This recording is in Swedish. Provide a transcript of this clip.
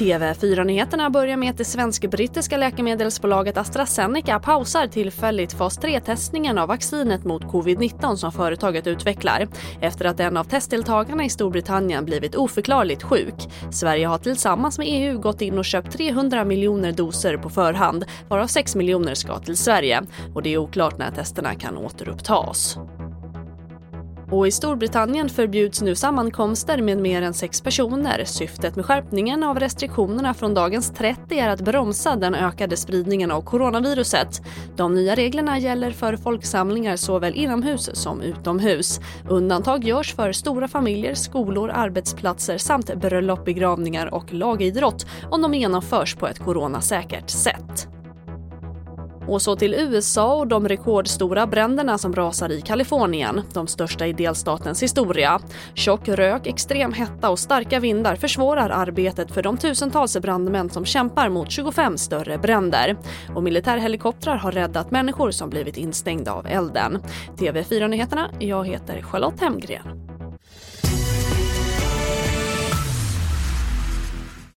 TV4-nyheterna börjar med att det svensk-brittiska läkemedelsbolaget AstraZeneca pausar tillfälligt fas 3-testningen av vaccinet mot covid-19 som företaget utvecklar efter att en av testdeltagarna i Storbritannien blivit oförklarligt sjuk. Sverige har tillsammans med EU gått in och köpt 300 miljoner doser på förhand varav 6 miljoner ska till Sverige och det är oklart när testerna kan återupptas. Och i Storbritannien förbjuds nu sammankomster med mer än sex personer. Syftet med skärpningen av restriktionerna från dagens 30 är att bromsa den ökade spridningen av coronaviruset. De nya reglerna gäller för folksamlingar såväl inomhus som utomhus. Undantag görs för stora familjer, skolor, arbetsplatser samt bröllop, begravningar och lagidrott om de genomförs på ett coronasäkert sätt. Och så till USA och de rekordstora bränderna som rasar i Kalifornien, de största i delstatens historia. Tjock rök, extrem hetta och starka vindar försvårar arbetet för de tusentals brandmän som kämpar mot 25 större bränder. Och militärhelikoptrar har räddat människor som blivit instängda av elden. TV4-nyheterna, jag heter Charlotte Hemgren.